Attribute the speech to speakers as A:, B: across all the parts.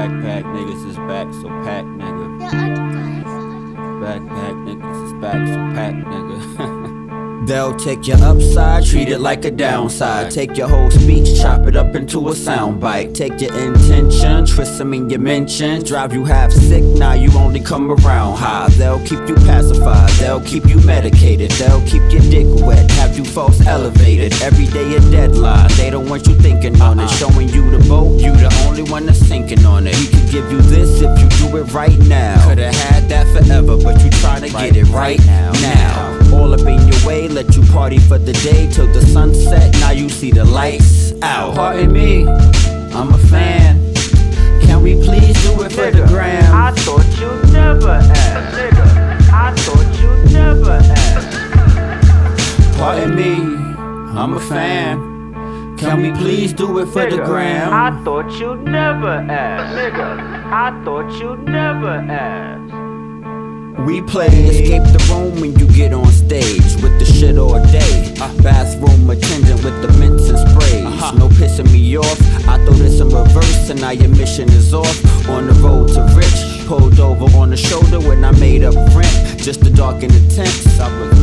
A: Backpack niggas is back, so pack nigga.
B: The other guys.
A: Backpack niggas is back, so pack nigga.
C: They'll take your upside, treat it like a downside. Take your whole speech, chop it up into a soundbite. Take your intention, twist them in your mentions. Drive you half sick, now you only come around high. They'll keep you pacified, they'll keep you medicated. They'll keep your dick wet, have you false elevated. Every day a deadline, they don't want you thinking on it. Uh-uh. Showing you the boat, you the only one that's sinking on it. We could give you this if you do it right now. Could've had that forever, but you trying to get it right now. Now, all up in your way, let you party for the day till the sunset. Now you see the lights out. Pardon me, I'm a fan. Can we please do it for the gram?
D: I thought you'd ask.
C: Pardon me, I'm a fan. Can we please do it for the gram?
D: I thought you'd never ask. Nigga, I thought you'd never ask.
C: We play escape the room when you get on stage with the shit all day. Uh-huh. Bathroom attendant with the mints and sprays. Uh-huh. No pissing me off. I throw this in reverse and now your mission is off. On the road to rich, pulled over on the shoulder when I made up rent. Just to darken the tent. Stop looking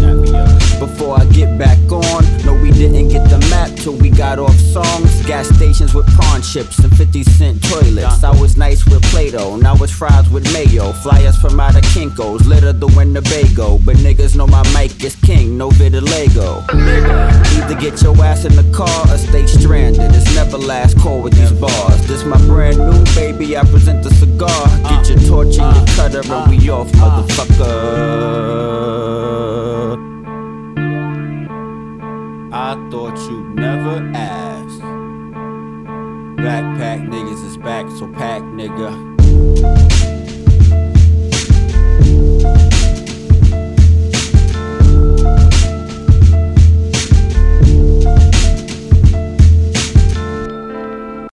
C: till we got off songs. Gas stations with pawn chips and 50 cent toilets. I was nice with Play Doh, now it's fries with mayo. Flyers from out of Kinko's, litter the Winnebago. But niggas know my mic is king, no vitiligo. Either get your ass in the car or stay stranded. It's never last call with these bars. This my brand new baby, I present the cigar. Get your torch and your cutter, and we off.
A: I thought you'd never ask. Backpack niggas is back, so pack nigga.